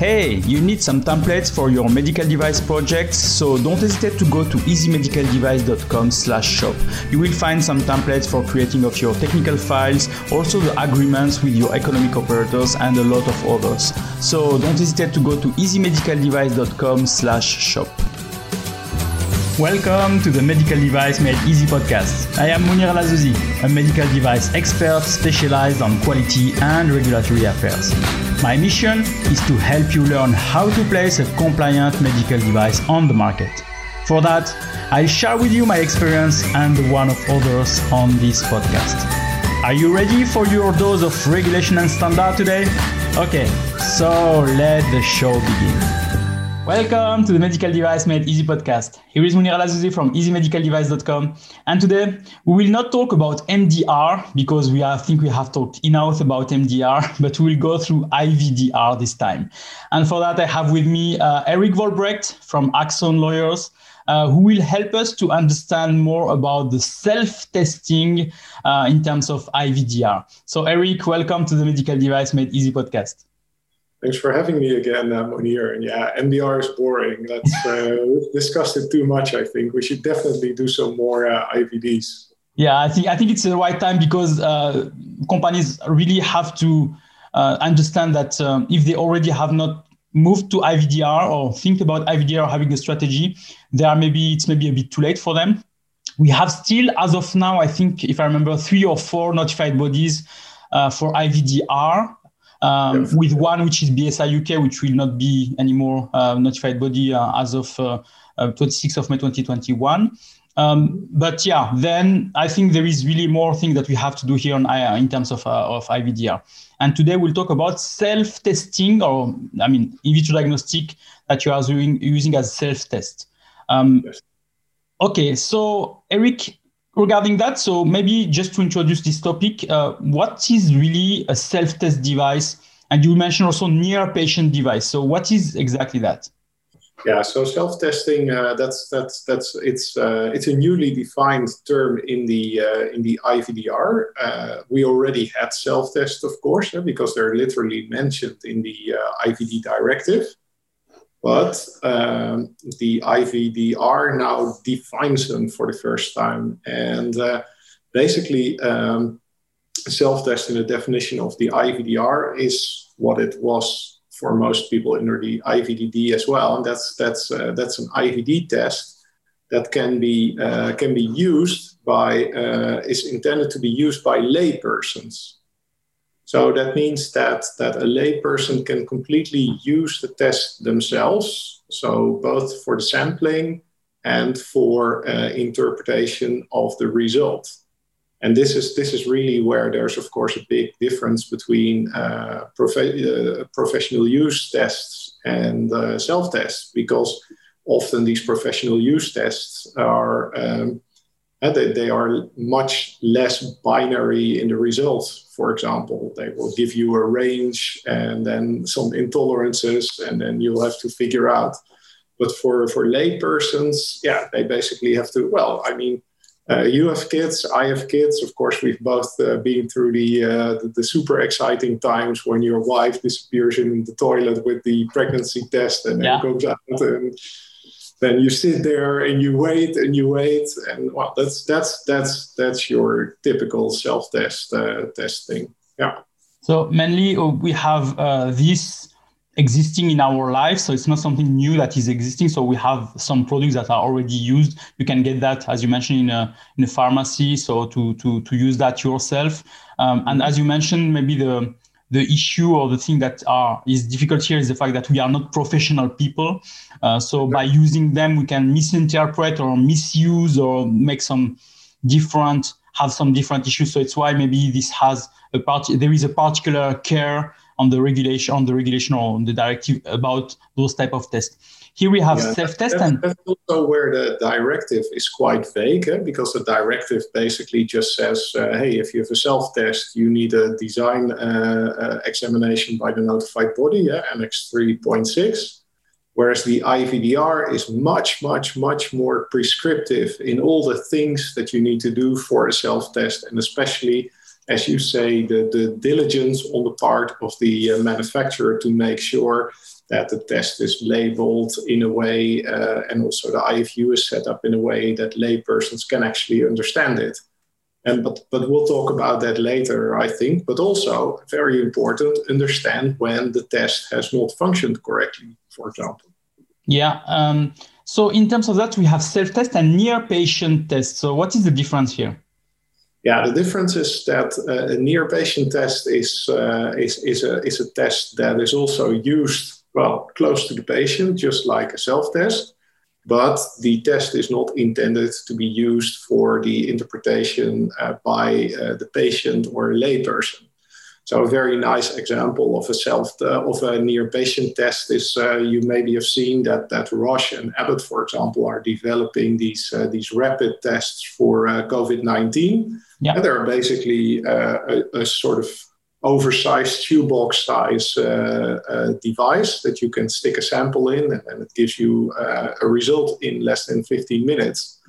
Hey, you need some templates for your medical device projects, so don't hesitate to go to easymedicaldevice.com/shop. You will find some templates for creating of your technical files, also the agreements with your economic operators, and a lot of others. So don't hesitate to go to easymedicaldevice.com/shop. Welcome to the Medical Device Made Easy podcast. I am Monir El Azzouzi, a medical device expert specialized on quality and regulatory affairs. My mission is to help you learn how to place a compliant medical device on the market. For that, I'll share with you my experience and the one of others on this podcast. Are you ready for your dose of regulation and standard today? Okay, so let the show begin. Welcome to the Medical Device Made Easy podcast. Here is Monir El Azzouzi from easymedicaldevice.com. And today we will not talk about MDR because we I think we have talked enough about MDR, but we will go through IVDR this time. And for that, I have with me uh, Erik Vollebregt from Axon Lawyers. Uh, who will help us to understand more about the self-testing uh, in terms of IVDR. So, Erik, welcome to the Medical Device Made Easy podcast. Thanks for having me again, uh, Monir. And yeah, MDR is boring. That's uh, discussed it too much. I think we should definitely do some more uh, IVDs. Yeah, I think I think it's the right time because uh, companies really have to uh, understand that um, if they already have not moved to IVDR or think about IVDR having a strategy, there maybe it's maybe a bit too late for them. We have still, as of now, I think if I remember, three or four notified bodies uh, for IVDR um, yes. with one which is BSI UK, which will not be anymore uh, notified body uh, as of uh, 26th uh, of May 2021. Um, but yeah, then I think there is really more thing that we have to do here on, uh, in terms of, uh, of IVDR. And today we'll talk about self-testing, or I mean, in vitro diagnostic that you are doing, using as self-test. Um, yes. Okay, so Erik, regarding that, so maybe just to introduce this topic, uh, what is really a self-test device? And you mentioned also near patient device. So what is exactly that? Yeah, so self-testing uh, that's that's that's it's uh, it's a newly defined term in the uh, in the IVDR. Uh, we already had self-test, of course, because they're literally mentioned in the uh, IVD directive. But um, the IVDR now defines them for the first time. And uh, basically, um, self test in the definition of the IVDR is what it was for most people under the IVDD as well. And that's, that's, uh, that's an IVD test that can be, uh, can be used by, uh, is intended to be used by laypersons. So that means that, that a layperson can completely use the test themselves. So both for the sampling and for uh, interpretation of the result. And this is this is really where there's of course a big difference between uh, uh, professional use tests and uh, self tests because often these professional use tests are um, they, they are much less binary in the results. For example, they will give you a range and then some intolerances, and then you'll have to figure out. But for for lay persons, yeah, they basically have to. Well, I mean, uh, you have kids, I have kids. Of course, we've both uh, been through the, uh, the, the super exciting times when your wife disappears in the toilet with the pregnancy test and yeah. then goes out and then you sit there and you wait and you wait. And well that's that's that's that's your typical self-test uh, testing. Yeah. So mainly uh, we have uh, this existing in our life. So it's not something new that is existing. So we have some products that are already used. You can get that as you mentioned in a in a pharmacy. So to to to use that yourself. Um, and as you mentioned maybe the the issue or the thing that are is difficult here is the fact that we are not professional people. Uh, so by using them, we can misinterpret or misuse or make some different have some different issues. So it's why maybe this has a part. There is a particular care on the regulation on the regulation or on the directive about those type of tests. Here we have yeah, self-test. That's, and- that's also where the directive is quite vague, eh? because the directive basically just says, uh, hey, if you have a self-test, you need a design uh, uh, examination by the notified body, yeah? Annex 3.6. Whereas the IVDR is much, much, much more prescriptive in all the things that you need to do for a self-test, and especially as you say, the, the diligence on the part of the uh, manufacturer to make sure that the test is labeled in a way, uh, and also the IFU is set up in a way that laypersons can actually understand it. And but but we'll talk about that later, I think. But also very important, understand when the test has not functioned correctly, for example. Yeah. Um, so in terms of that, we have self-test and near patient test. So what is the difference here? Yeah, the difference is that uh, a near patient test is, uh, is, is, a, is a test that is also used well close to the patient, just like a self-test. But the test is not intended to be used for the interpretation uh, by uh, the patient or a layperson. So a very nice example of a self uh, of a near patient test is uh, you maybe have seen that that Roche and Abbott, for example, are developing these uh, these rapid tests for uh, COVID nineteen. Yeah. And they're basically uh, a, a, sort of oversized shoebox size uh, device that you can stick a sample in, and, it gives you a result in less than fifteen minutes.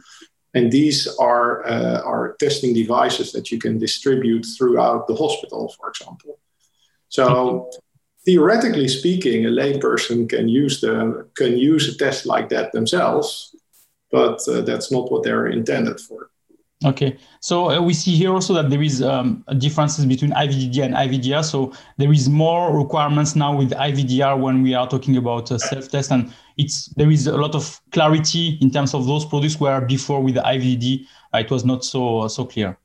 And these are, uh, are testing devices that you can distribute throughout the hospital, for example. So theoretically speaking, a layperson can use the can use a test like that themselves, but uh, that's not what they're intended for. Okay, so uh, we see here also that there is um, differences between IVDD and IVDR. So there is more requirements now with IVDR when we are talking about uh, self-test, and it's there is a lot of clarity in terms of those products where before with the IVDD uh, it was not so so clear.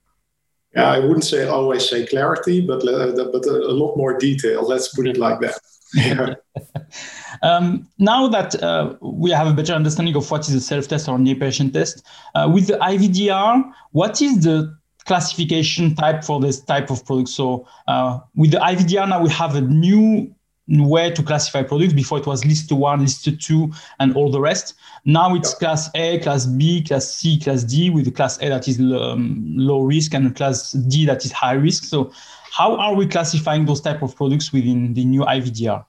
Yeah, I wouldn't say always say clarity, but uh, but a lot more detail. Let's put it like that. um, now that uh, we have a better understanding of what is a self-test or near patient test, uh, with the IVDR, what is the classification type for this type of product? So uh, with the IVDR now we have a new way to classify products. Before it was list one, list two, and all the rest. Now it's class A, class B, class C, class D, with class A that is um, low risk and class D that is high risk. So how are we classifying those type of products within the new IVDR?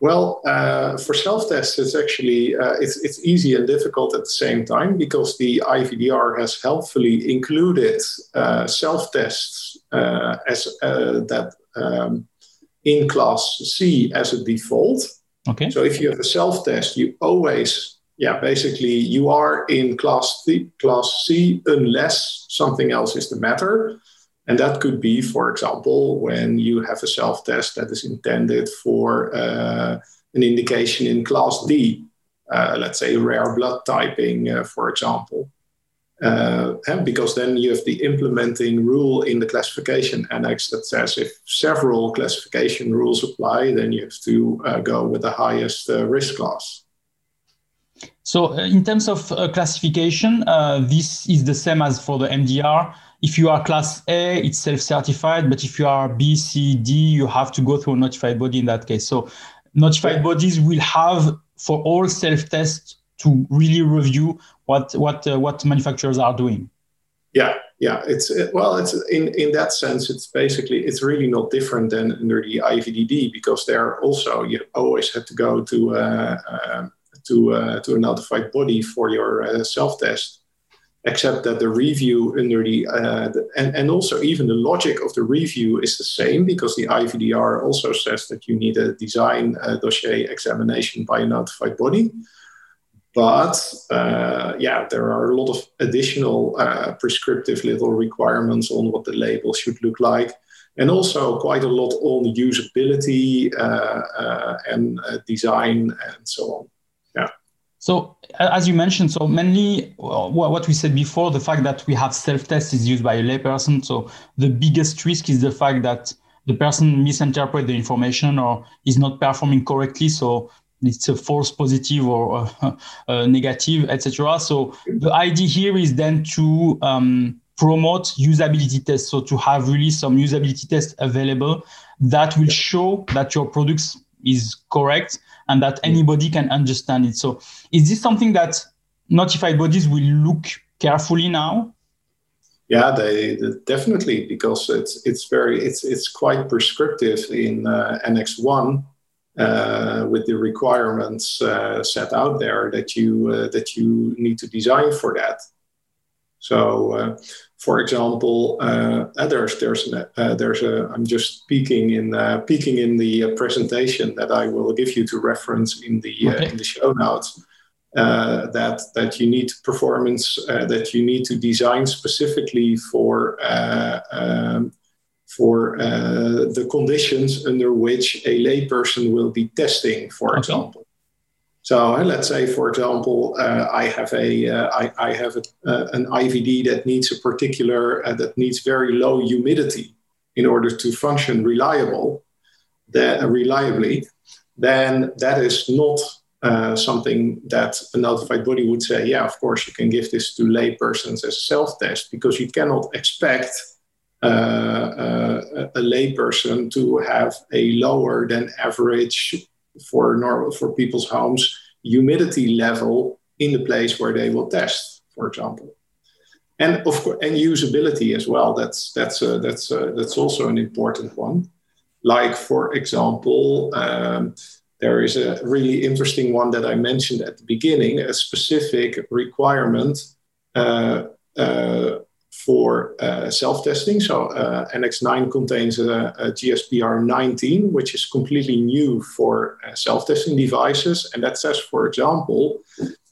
Well, uh, for self-tests, it's actually uh, it's it's easy and difficult at the same time because the IVDR has helpfully included uh, self-tests uh, as uh, that um, in class C as a default. Okay. So if you have a self-test, you always yeah basically you are in class C, class C unless something else is the matter. And that could be, for example, when you have a self test that is intended for uh, an indication in class D, uh, let's say rare blood typing, uh, for example. Uh, and because then you have the implementing rule in the classification annex that says if several classification rules apply, then you have to uh, go with the highest uh, risk class. So, in terms of classification, this is the same as for the MDR if you are class A, it's self-certified, but if you are B, C, D, you have to go through a notified body in that case. So notified bodies will have for all self-tests to really review what what uh, what manufacturers are doing. Yeah, yeah. It's it, well, it's in in that sense, it's basically it's really not different than under the IVDD because there also you always have to go to uh, uh, to uh, to a notified body for your uh, self-test except that the review under the, uh, the, and, and also even the logic of the review is the same because the IVDR also says that you need a design uh, dossier examination by a notified body. But uh, yeah, there are a lot of additional uh, prescriptive little requirements on what the label should look like. And also quite a lot on usability uh, uh, and design and so on. So as you mentioned, so mainly what we said before, the fact that we have self-test is used by a layperson. So the biggest risk is the fact that the person misinterpret the information or is not performing correctly. So it's a false positive or a, a negative, etc. So the idea here is then to um, promote usability tests. So to have really some usability tests available that will show that your products is correct and that anybody can understand it. So, is this something that notified bodies will look carefully now? Yeah, they, they definitely because it's it's very it's it's quite prescriptive in uh, Annex One uh, with the requirements uh, set out there that you uh, that you need to design for that. So, uh, for example, uh, uh there's there's an, uh, there's a I'm just peeking in uh, peeking in the uh, presentation that I will give you to reference in the uh, okay. in the show notes. that that you need performance that you need to design specifically for um, for the conditions under which a layperson will be testing, for okay. example. So uh, let's say, for example, uh, I have a uh, I, I have a, uh, an IVD that needs a particular uh, that needs very low humidity in order to function reliable, that, reliably. Then that is not uh, something that a notified body would say, yeah, of course you can give this to laypersons as a self-test because you cannot expect a layperson to have a lower than average for normal for people's homes humidity level in the place where they will test, for example. And of course, and usability as well. That's that's uh, that's uh, that's also an important one. Like for example, um, there is a really interesting one that I mentioned at the beginning, a specific requirement uh, uh for uh, self-testing. So uh, Annex 9 contains a, a, GSPR 19, which is completely new for uh, self-testing devices. And that says, for example,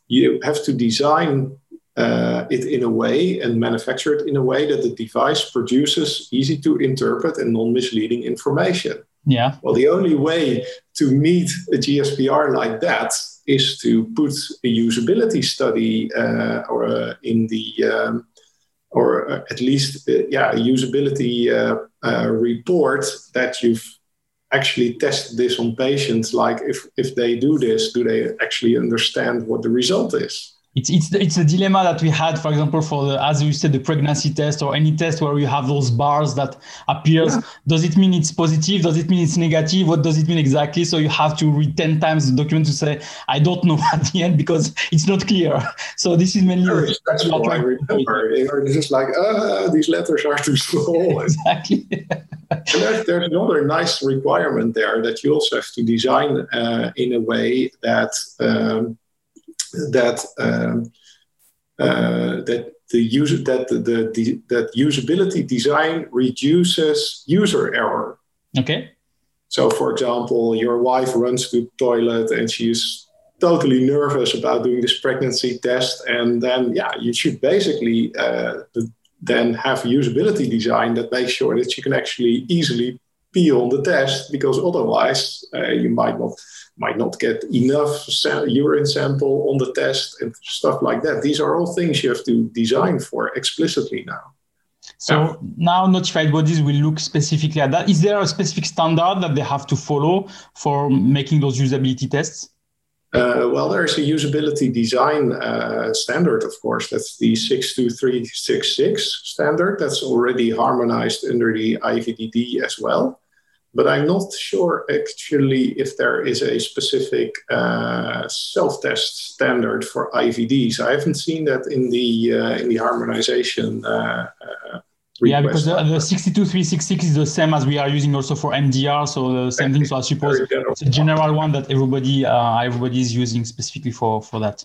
you have to design uh, it in a way and manufacture it in a way that the device produces easy to interpret and non-misleading information. Yeah. Well, the only way to meet a GSPR like that is to put a usability study uh, or uh, in the um, or uh, at least uh, yeah, a usability uh, report that you've actually tested this on patients. Like if if they do this, do they actually understand what the result is? It's it's it's a dilemma that we had, for example, for the as you said, the pregnancy test or any test where you have those bars that appears. Yeah. Does it mean it's positive? Does it mean it's negative? What does it mean exactly? So you have to read ten times the document to say I don't know at the end because it's not clear. So this is mainly very stressful. I remember it's just like ah, these letters are too small. exactly. and there's, there's another nice requirement there that you also have to design uh, in a way that. Um, that um, uh, that the user that the, the, the, that usability design reduces user error. Okay. So, for example, your wife runs to the toilet and she's totally nervous about doing this pregnancy test, and then yeah, you should basically uh, then have a usability design that makes sure that she can actually easily on the test because otherwise uh, you might not might not get enough sa- urine sample on the test and stuff like that. These are all things you have to design for explicitly now. So yeah. now notified bodies will look specifically at that. Is there a specific standard that they have to follow for making those usability tests? Uh, well, there's a usability design uh, standard, of course. That's the 62366 standard. That's already harmonized under the IVDD as well but I'm not sure actually if there is a specific uh, self-test standard for IVDs. I haven't seen that in the uh, in the harmonization. Uh, uh yeah, because the, the 62366 is the same as we are using also for MDR, so the same thing. So I suppose it's a general one that everybody uh, everybody is using specifically for for that.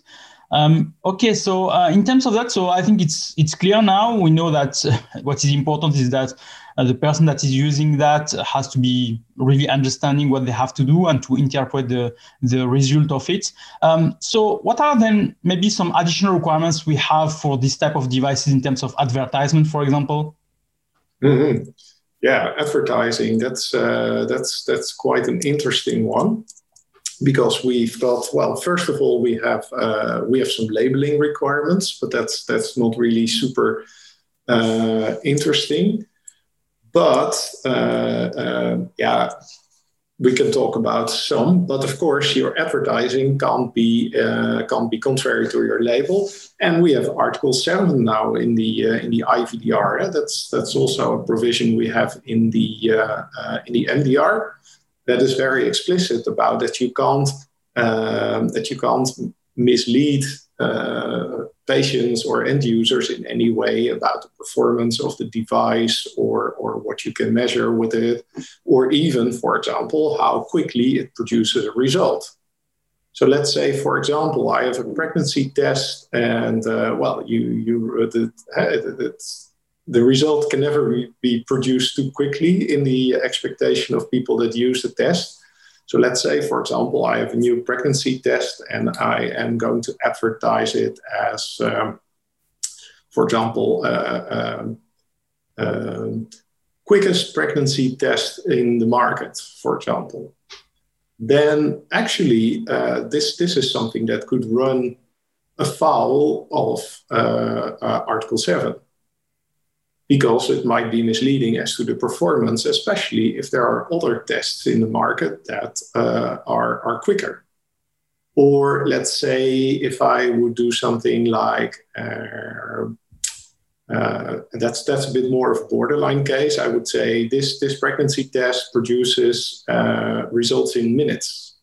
Um, okay, so uh, in terms of that, so I think it's it's clear now. We know that what is important is that uh, the person that is using that has to be really understanding what they have to do and to interpret the, the result of it. Um, so what are then maybe some additional requirements we have for this type of devices in terms of advertisement, for example? Mm-hmm. Yeah, advertising, that's, uh, that's, that's quite an interesting one because we've got well first of all we have uh, we have some labeling requirements but that's that's not really super uh, interesting but uh, uh, yeah, we can talk about some. But of course, your advertising can't be uh, can't be contrary to your label. And we have Article Seven now in the uh, in the IVDR. That's that's also a provision we have in the uh, uh, in the MDR that is very explicit about that you can't um, that you can't mislead uh, patients or end users in any way about the performance of the device or, or what you can measure with it, or even, for example, how quickly it produces a result. So let's say, for example, I have a pregnancy test, and uh, well, you you uh, the, the result can never be produced too quickly in the expectation of people that use the test. So let's say, for example, I have a new pregnancy test and I am going to advertise it as, um, for example, uh, um, quickest pregnancy test in the market, for example. Then actually, uh, this this is something that could run afoul of uh, uh, Article Seven because it might be misleading as to the performance, especially if there are other tests in the market that uh, are, are quicker. Or let's say if I would do something like uh, uh, that's that's a bit more of a borderline case. I would say this this pregnancy test produces uh, results in minutes,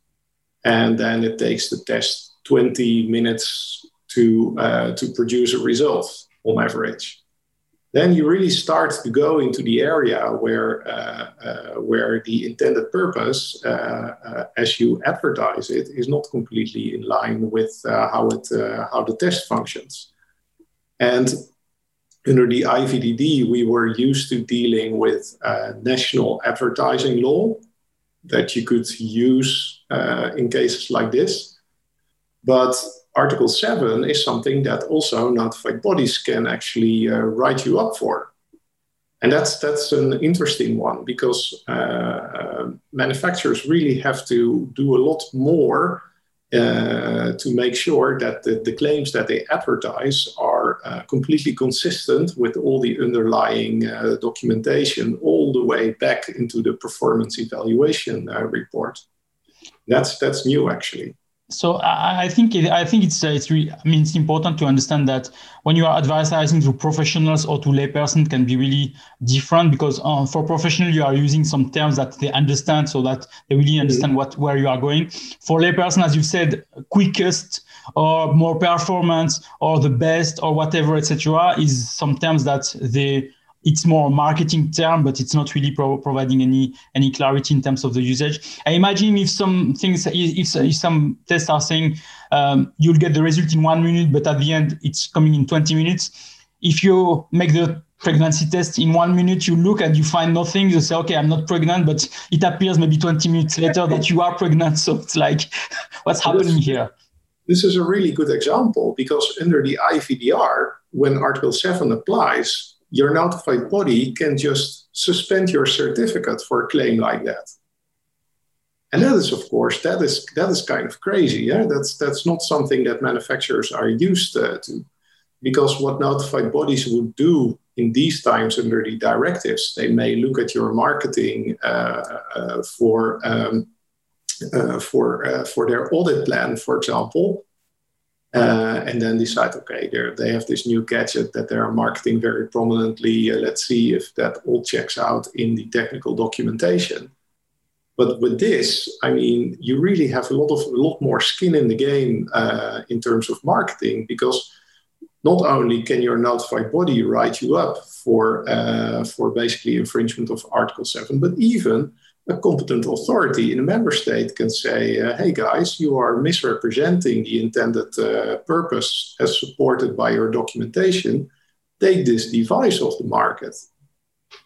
and then it takes the test 20 minutes to uh, to produce a result on average then you really start to go into the area where uh, uh, where the intended purpose, uh, uh as you advertise it, is not completely in line with uh, how it uh, how the test functions. And under the IVDD, we were used to dealing with national advertising law that you could use in cases like this, but Article 7 is something that also notified bodies can actually uh, write you up for. And that's, that's an interesting one because uh, manufacturers really have to do a lot more uh, to make sure that the, the, claims that they advertise are uh, completely consistent with all the underlying uh, documentation all the way back into the performance evaluation uh, report. That's, that's new actually so I, I think it, I think it's uh, it's really, I mean it's important to understand that when you are advertising to professionals or to layperson can be really different because uh, for professional you are using some terms that they understand so that they really mm-hmm. understand what where you are going. For layperson, as you said, quickest or more performance or the best or whatever etc. is some terms that they it's more a marketing term, but it's not really pro- providing any any clarity in terms of the usage. I imagine if some things, if, if some tests are saying um, you'll get the result in one minute, but at the end it's coming in 20 minutes. If you make the pregnancy test in one minute, you look and you find nothing, you say, okay, I'm not pregnant, but it appears maybe 20 minutes later that you are pregnant. So it's like, what's happening here? This is a really good example because under the IVDR, when Article 7 applies, your notified body can just suspend your certificate for a claim like that. And that is, of course, that is that is kind of crazy. Yeah, that's that's not something that manufacturers are used uh, to, because what notified bodies would do in these times under the directives, they may look at your marketing uh, uh, for um, uh, for uh, for their audit plan, for example, uh, and then decide, okay, they have this new gadget that they're marketing very prominently. Uh, let's see if that all checks out in the technical documentation. But with this, I mean, you really have a lot of a lot more skin in the game uh, in terms of marketing because not only can your notified body write you up for uh, for basically infringement of Article Seven, but even a competent authority in a member state can say, uh, hey guys, you are misrepresenting the intended uh, purpose as supported by your documentation. Take this device off the market.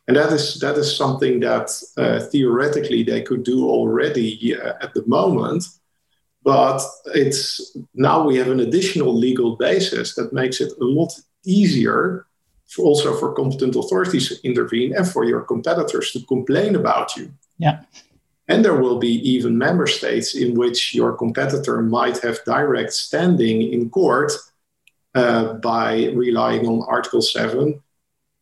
And that is, that is something that uh, theoretically they could do already uh, at the moment. But it's now we have an additional legal basis that makes it a lot easier for also for competent authorities to intervene and for your competitors to complain about you. Yeah. And there will be even member states in which your competitor might have direct standing in court uh, by relying on Article 7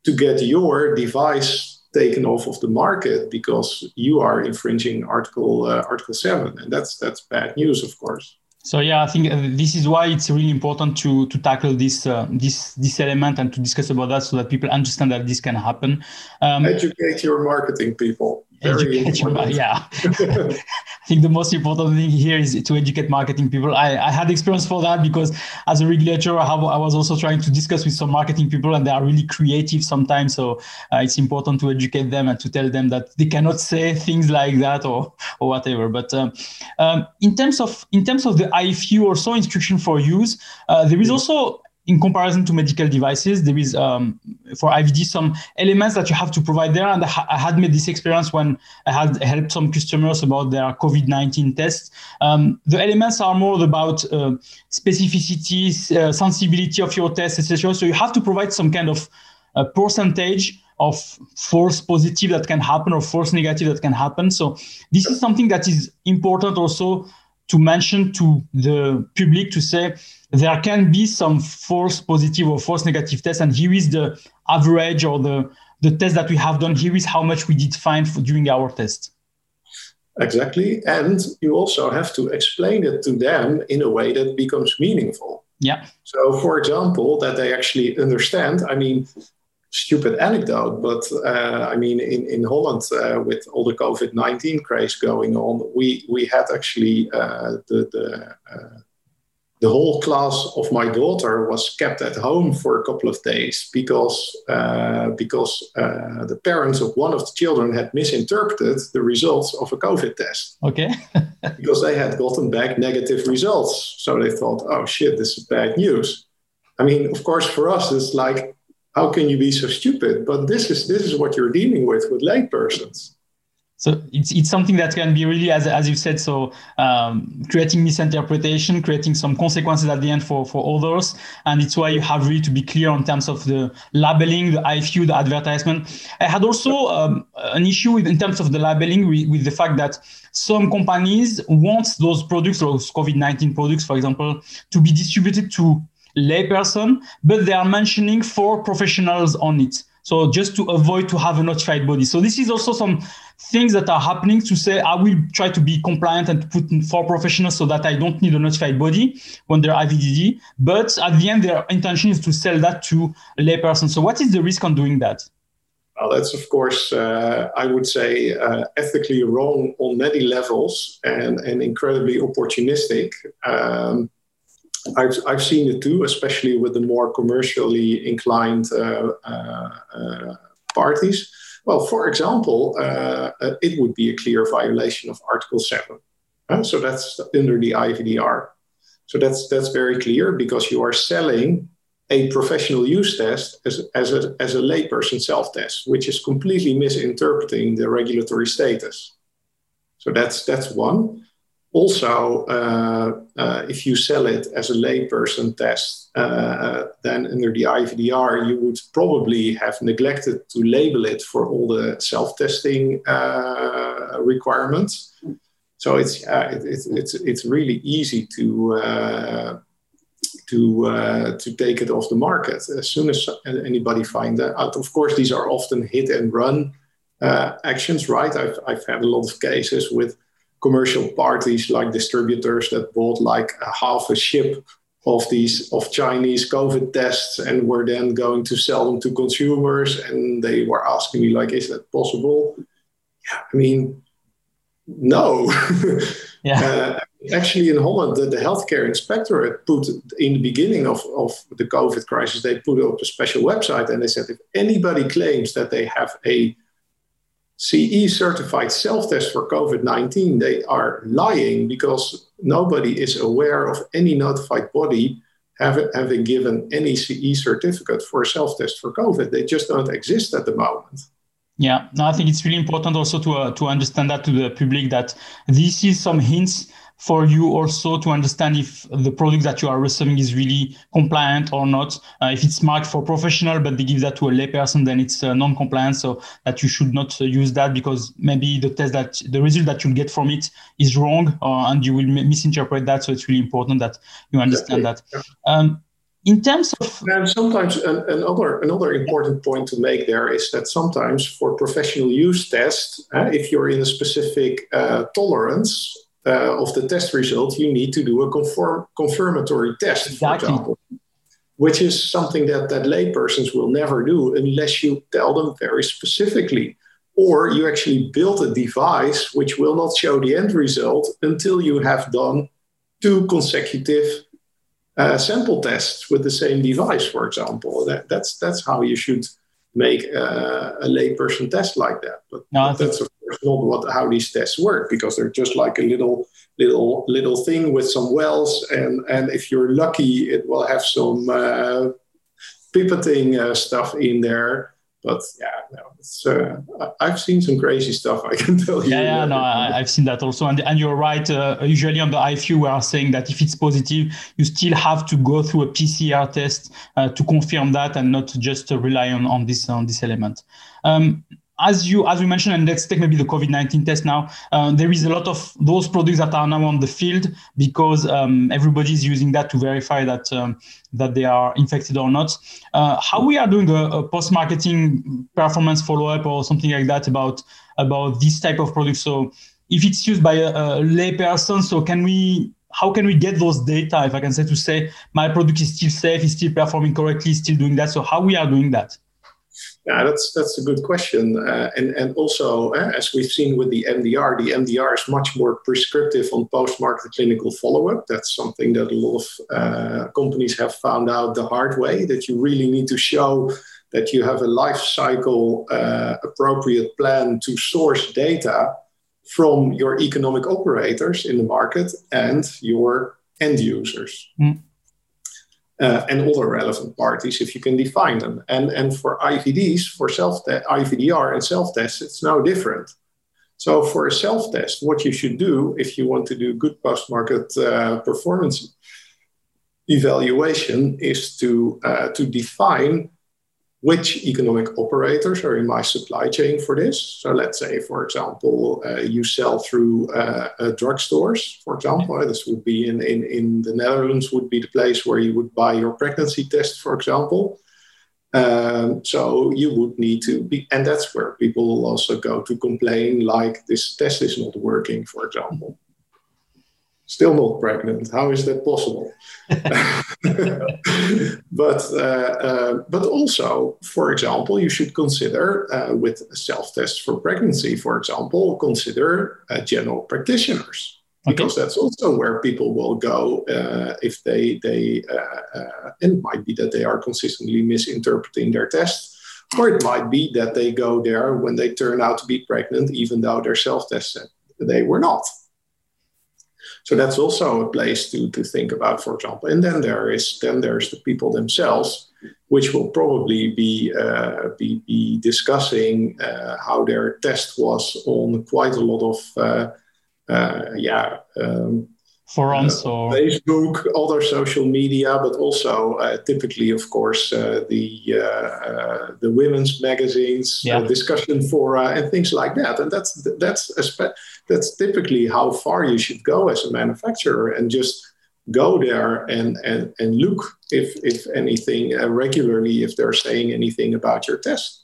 to get your device taken off of the market because you are infringing Article uh, Article 7. And that's, that's bad news, of course. So yeah, I think uh, this is why it's really important to to tackle this uh, this this element and to discuss about that so that people understand that this can happen. Um, Educate your marketing people educate yeah. I think the most important thing here is to educate marketing people. I, I had experience for that because as a regulator I, have, I was also trying to discuss with some marketing people and they are really creative sometimes. So uh, it's important to educate them and to tell them that they cannot say things like that or or whatever. But um, um, in terms of in terms of the IFU or so instruction for use uh, there is mm-hmm. also in comparison to medical devices, there is um, for IVD some elements that you have to provide there. And I, had made this experience when I had helped some customers about their COVID 19 tests. Um, the elements are more about uh, specificity, uh, sensibility of your test, etc. So you have to provide some kind of uh, percentage of false positive that can happen or false negative that can happen. So this is something that is important also to mention to the public to say there can be some false positive or false negative tests, and here is the average or the the test that we have done. Here is how much we did find for, during our test. Exactly, and you also have to explain it to them in a way that becomes meaningful. Yeah. So, for example, that they actually understand. I mean, stupid anecdote, but uh, I mean, in in Holland, uh, with all the COVID nineteen craze going on, we we had actually uh, the the uh, the whole class of my daughter was kept at home for a couple of days because uh, because uh, the parents of one of the children had misinterpreted the results of a COVID test. Okay. because they had gotten back negative results, so they thought, "Oh shit, this is bad news." I mean, of course, for us, it's like, how can you be so stupid? But this is this is what you're dealing with with laypersons so it's, it's something that can be really as, as you said so um, creating misinterpretation creating some consequences at the end for, for others. And it's why you have really to be clear in terms of the labeling the IFU the advertisement. I had also um, an issue with, in terms of the labeling with, with the fact that some companies want those products those covid-19 products for example to be distributed to layperson but they are mentioning for professionals on it. So just to avoid to have a notified body. So this is also some things that are happening to say I will try to be compliant and put for professionals so that I don't need a notified body when they're IVDD. But at the end, their intention is to sell that to layperson. So what is the risk on doing that? Well, that's of course, uh, I would say, uh, ethically wrong on many levels and, and incredibly opportunistic. Um, I've, I've seen it too, especially with the more commercially inclined uh, uh, uh parties well, for example, uh, uh, it would be a clear violation of Article 7. Uh, so that's under the IVDR. So that's, that's very clear because you are selling a professional use test as, as, a, as a layperson self test, which is completely misinterpreting the regulatory status. So that's, that's one. Also, uh, uh, if you sell it as a layperson test, uh, then under the IVDR, you would probably have neglected to label it for all the self-testing uh, requirements. So it's, uh, it, it's, it's, it's really easy to, uh, to, to take it off the market as soon as anybody finds that out. Of course, these are often hit and run actions, right? I've, I've had a lot of cases with commercial parties like distributors that bought like a half a ship of these of Chinese COVID tests and were then going to sell them to consumers. And they were asking me like, is that possible? Yeah, I mean, no. yeah. Uh, actually, in Holland, the, the healthcare inspectorate put in the beginning of, of the COVID crisis, they put up a special website and they said if anybody claims that they have a CE certified self test for COVID 19, they are lying because nobody is aware of any notified body having, having given any CE certificate for a self test for COVID. They just don't exist at the moment. Yeah, no, I think it's really important also to uh, to understand that to the public that this is some hints for you also to understand if the product that you are receiving is really compliant or not. Uh, if it's marked for professional, but they give that to a layperson, then it's uh, non-compliant. So that you should not uh, use that because maybe the test that the result that you'll get from it is wrong, uh, and you will misinterpret that. So it's really important that you understand that. Um, in terms of and sometimes another another important point to make there is that sometimes for professional use tests uh, if you're in a specific uh, tolerance uh, of the test result, you need to do a conform, confirmatory test, exactly. for example, which is something that, that laypersons will never do unless you tell them very specifically. Or you actually build a device which will not show the end result until you have done two consecutive uh, sample tests with the same device, for example. That, that's, that's how you should make uh, a layperson test like that. But, no, but that's, not what how these tests work because they're just like a little little little thing with some wells, and and if you're lucky, it will have some uh, pipetting uh, stuff in there. But yeah, no, uh, I've seen some crazy stuff. I can tell you. Yeah, yeah, no, I, have seen that also, and and you're right. Uh, usually on the IFU, we are saying that if it's positive, you still have to go through a PCR test uh, to confirm that, and not just rely on on this on this element. Um, as you as we mentioned, and let's take maybe the COVID nineteen test now. Uh, there is a lot of those products that are now on the field because um, everybody is using that to verify that um, that they are infected or not. Uh, how we are doing a, a post marketing performance follow up or something like that about about this type of product. So if it's used by a, a lay person, so can we how can we get those data if i can say to say my product is still safe is still performing correctly still doing that so how we are doing that yeah, that's that's a good question, uh, and and also uh, as we've seen with the MDR, the MDR is much more prescriptive on post-market clinical follow-up. That's something that a lot of uh, companies have found out the hard way. That you really need to show that you have a life cycle uh, appropriate plan to source data from your economic operators in the market and your end users. Mm uh, and other relevant parties if you can define them. And, and for IVDs, for self IVDR and self test, it's now different. So for a self test, what you should do if you want to do good post market uh, performance evaluation is to uh, to define which economic operators are in my supply chain for this. So let's say, for example, uh, you sell through uh, uh, drugstores, for example. This would be in, in, in the Netherlands would be the place where you would buy your pregnancy test, for example. Um, so you would need to be, and that's where people also go to complain, like this test is not working, for example still not pregnant. How is that possible? but uh, uh, but also, for example, you should consider uh, with self test for pregnancy, for example, consider uh, general practitioners. Okay. Because that's also where people will go uh, if they they uh, and it might be that they are consistently misinterpreting their test, or it might be that they go there when they turn out to be pregnant, even though their self test said they were not. So that's also a place to, to think about, for example. And then there is then there's the people themselves, which will probably be uh, be, be discussing uh, how their test was on quite a lot of uh, uh yeah um, forums uh, or Facebook, other social media, but also uh, typically, of course, uh, the uh, the women's magazines, yeah. discussion fora, and things like that. And that's that's that's typically how far you should go as a manufacturer, and just go there and and and look if if anything uh, regularly if they're saying anything about your test.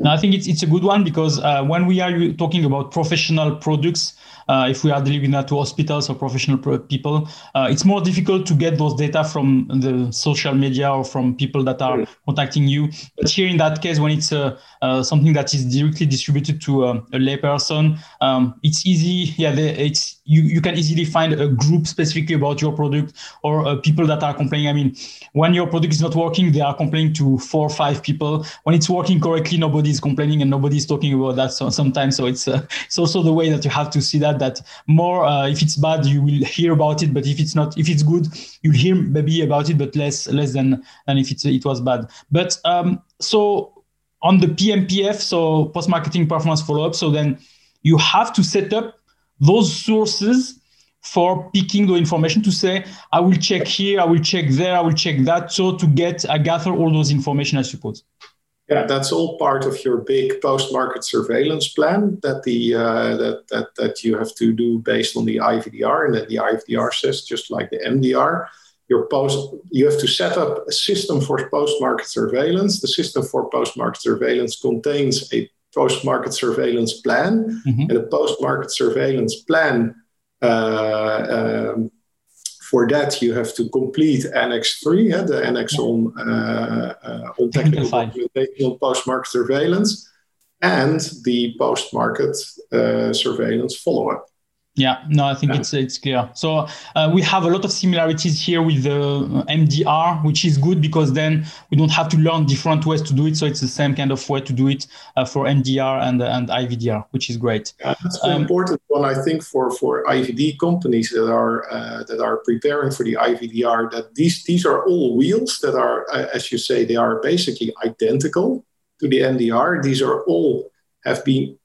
Now, I think it's, it's a good one because uh, when we are talking about professional products, uh, if we are delivering that to hospitals or professional people, uh, it's more difficult to get those data from the social media or from people that are contacting you. But here in that case, when it's uh, uh, something that is directly distributed to uh, a layperson, um, it's easy. Yeah, they, it's you, you can easily find a group specifically about your product or people that are complaining. I mean, when your product is not working, they are complaining to four or five people. When it's working correctly, nobody is complaining and nobody is talking about that. So sometimes, so it's it's also the way that you have to see that that more uh, if it's bad you will hear about it but if it's not if it's good you'll hear maybe about it but less less than than if it's, it was bad but um, so on the pmpf so post marketing performance follow up so then you have to set up those sources for picking the information to say i will check here i will check there i will check that so to get i gather all those information i suppose yeah, that's all part of your big post-market surveillance plan that the uh, that, that that you have to do based on the IVDR, and then the IVDR says just like the MDR, your post you have to set up a system for post-market surveillance. The system for post-market surveillance contains a post-market surveillance plan, mm-hmm. and a post-market surveillance plan uh, um, for that, you have to complete Annex 3, yeah, the Annex on, uh, uh, on technical documentation on post-market surveillance, and the post-market uh, surveillance follow-up. Yeah, no, I think yeah. it's it's clear. So uh, we have a lot of similarities here with the MDR, which is good because then we don't have to learn different ways to do it. So it's the same kind of way to do it uh, for MDR and and IVDR, which is great. Yeah, that's an um, important one, I think, for for IVD companies that are uh, that are preparing for the IVDR. That these these are all wheels that are, uh, as you say, they are basically identical to the MDR. These are all have been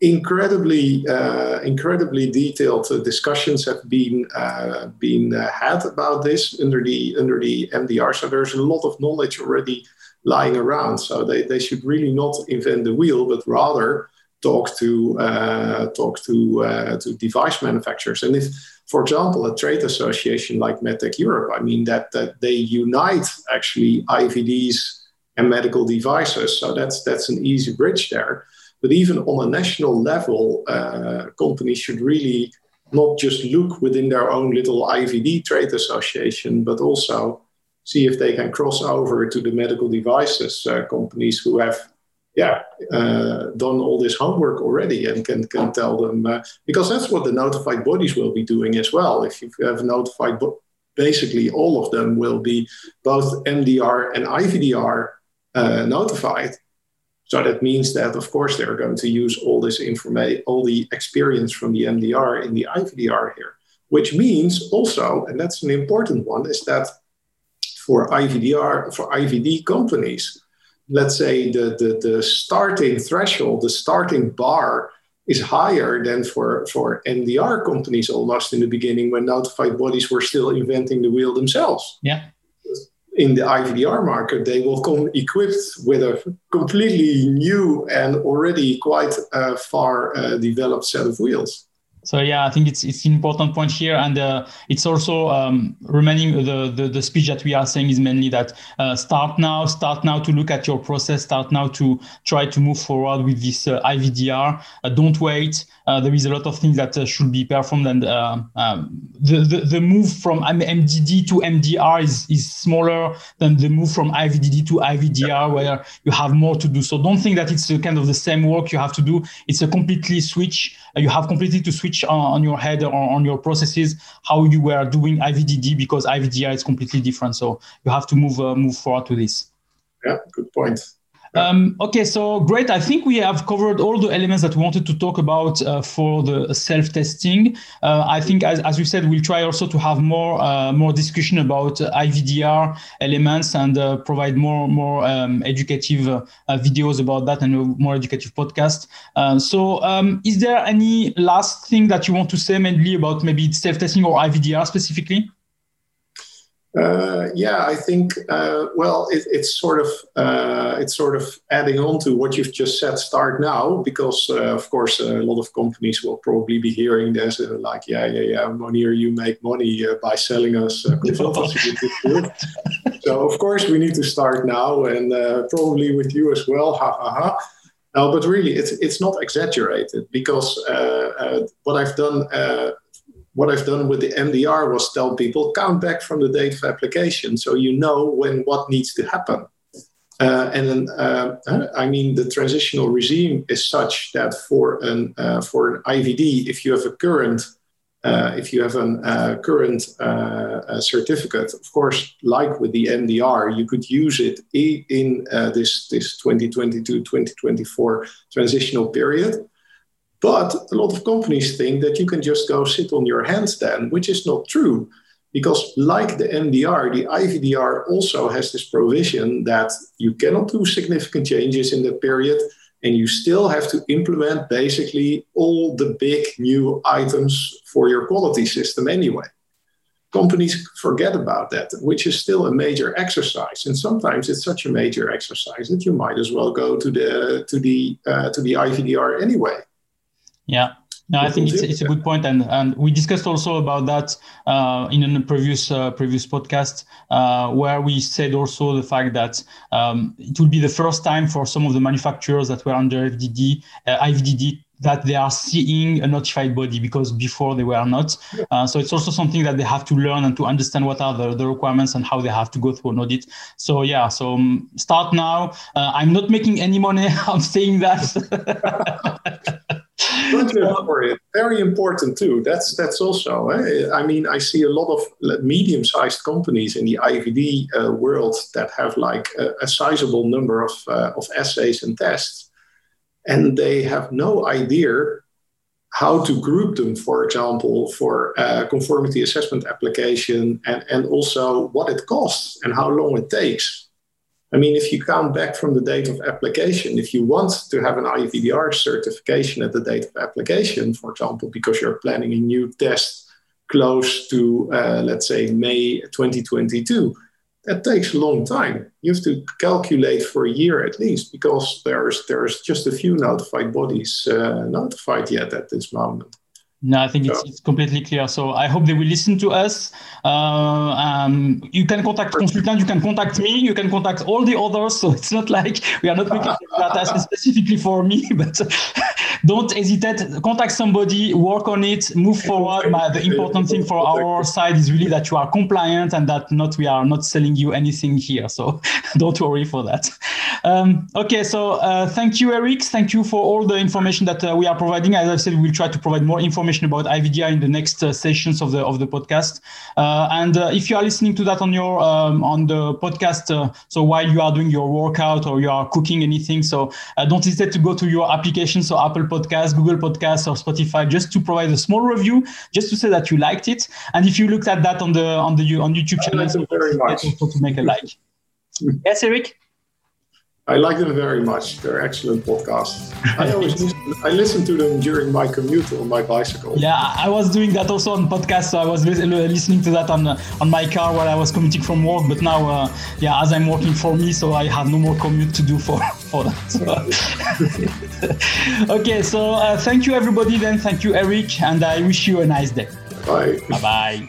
incredibly uh, incredibly detailed discussions have been uh, been uh, had about this under the under the MDR. So there's a lot of knowledge already lying around. So they, they should really not invent the wheel, but rather talk to uh, talk to uh, to device manufacturers. And if, for example, a trade association like MedTech Europe, I mean that that they unite actually IVDs and medical devices. So that's that's an easy bridge there. But even on a national level, uh, companies should really not just look within their own little IVD trade association, but also see if they can cross over to the medical devices uh, companies who have yeah, uh, done all this homework already and can, can tell them, uh, because that's what the notified bodies will be doing as well. If you have notified, bo- basically all of them will be both MDR and IVDR uh, notified. So that means that, of course, they're going to use all this information, all the experience from the MDR in the IVDR here, which means also, and that's an important one, is that for IVDR, for IVD companies, let's say the, the, the starting threshold, the starting bar is higher than for, for MDR companies almost in the beginning when notified bodies were still inventing the wheel themselves. Yeah in the IVDR market, they will come equipped with a completely new and already quite uh, far uh, developed set of wheels. So yeah, I think it's it's an important point here, and uh, it's also um, remaining the, the, the speech that we are saying is mainly that uh, start now, start now to look at your process, start now to try to move forward with this uh, IVDR. Uh, don't wait. Uh, there is a lot of things that uh, should be performed, and um, the, the the move from MDD to MDR is is smaller than the move from IVDD to IVDR, where you have more to do. So don't think that it's kind of the same work you have to do. It's a completely switch. you have completely to switch on, on your head or on your processes how you were doing IVDD because IVDR is completely different. So you have to move uh, move forward to this. Yeah, good point. Um, okay, so great. I think we have covered all the elements that we wanted to talk about uh, for the self-testing. Uh, I think, as, as we said, we'll try also to have more uh, more discussion about IVDR elements and uh, provide more more um, educative uh, videos about that and more educative podcast. Uh, so, um, is there any last thing that you want to say, mainly about maybe self-testing or IVDR specifically? Uh, yeah, I think uh, well, it, it's sort of uh, it's sort of adding on to what you've just said. Start now, because uh, of course a lot of companies will probably be hearing this and like, yeah, yeah, yeah, Monir, you make money uh, by selling us so of course we need to start now, and probably with you as well. Ha ha ha. No, but really, it's it's not exaggerated because what I've done what I've done with the MDR was tell people count back from the date of application, so you know when what needs to happen. Uh, and then, uh, I mean, the transitional regime is such that for an uh, for an IVD, if you have a current uh, if you have a uh, current uh, certificate, of course, like with the MDR, you could use it in this this 2022-2024 transitional period. But a lot of companies think that you can just go sit on your hands then, which is not true. Because, like the MDR, the IVDR also has this provision that you cannot do significant changes in that period, and you still have to implement basically all the big new items for your quality system anyway. Companies forget about that, which is still a major exercise, and sometimes it's such a major exercise that you might as well go to the to the uh, to the IVDR anyway. Yeah. No, I think it's, it's a good point, and and we discussed also about that uh, in a previous uh, previous podcast uh, where we said also the fact that um, it will be the first time for some of the manufacturers that were under FDD, uh, IVDD that they are seeing a notified body because before they were not. Uh, so it's also something that they have to learn and to understand what are the, the requirements and how they have to go through an audit. So yeah, so um, start now. Uh, I'm not making any money. I'm saying that. budget for it very important too. That's that's also eh? i mean i see a lot of medium-sized companies in the ivd uh, world that have like a, a sizable number of uh, of assays and tests and they have no idea how to group them for example for a conformity assessment application and and also what it costs and how long it takes I mean, if you count back from the date of application, if you want to have an IVDR certification at the date of application, for example, because you're planning a new test close to, uh, let's say, May 2022, that takes a long time. You have to calculate for a year at least because there's there's just a few notified bodies uh, notified yet at this moment. No, I think it's, it's, completely clear. So I hope they will listen to us. Uh, um, you can contact consultant, you can contact me, you can contact all the others. So it's not like we are not making that specifically for me, but don't hesitate. Contact somebody, work on it, move forward. The important thing for our side is really that you are compliant and that not we are not selling you anything here. So don't worry for that. Um, okay, so uh, thank you, Erik. Thank you for all the information that uh, we are providing. As I said, we'll try to provide more information information about IVDR in the next uh, sessions of the of the podcast. Uh, and uh, if you are listening to that on your um, on the podcast, so while you are doing your workout or you are cooking anything, so don't hesitate to go to your application, so Apple Podcast, Google Podcast, or Spotify, just to provide a small review, just to say that you liked it. And if you looked at that on the on the on YouTube channel, so very much. to make a like. yes, Erik. I like them very much. They're excellent podcasts. I always listen, I listen to them during my commute on my bicycle. Yeah, I was doing that also on podcast. So I was listening to that on uh, on my car while I was commuting from work. But now, uh, yeah, as I'm working for me, so I have no more commute to do for for that. So, okay, so uh, thank you everybody. Then thank you Erik, and I wish you a nice day. Bye. Bye bye.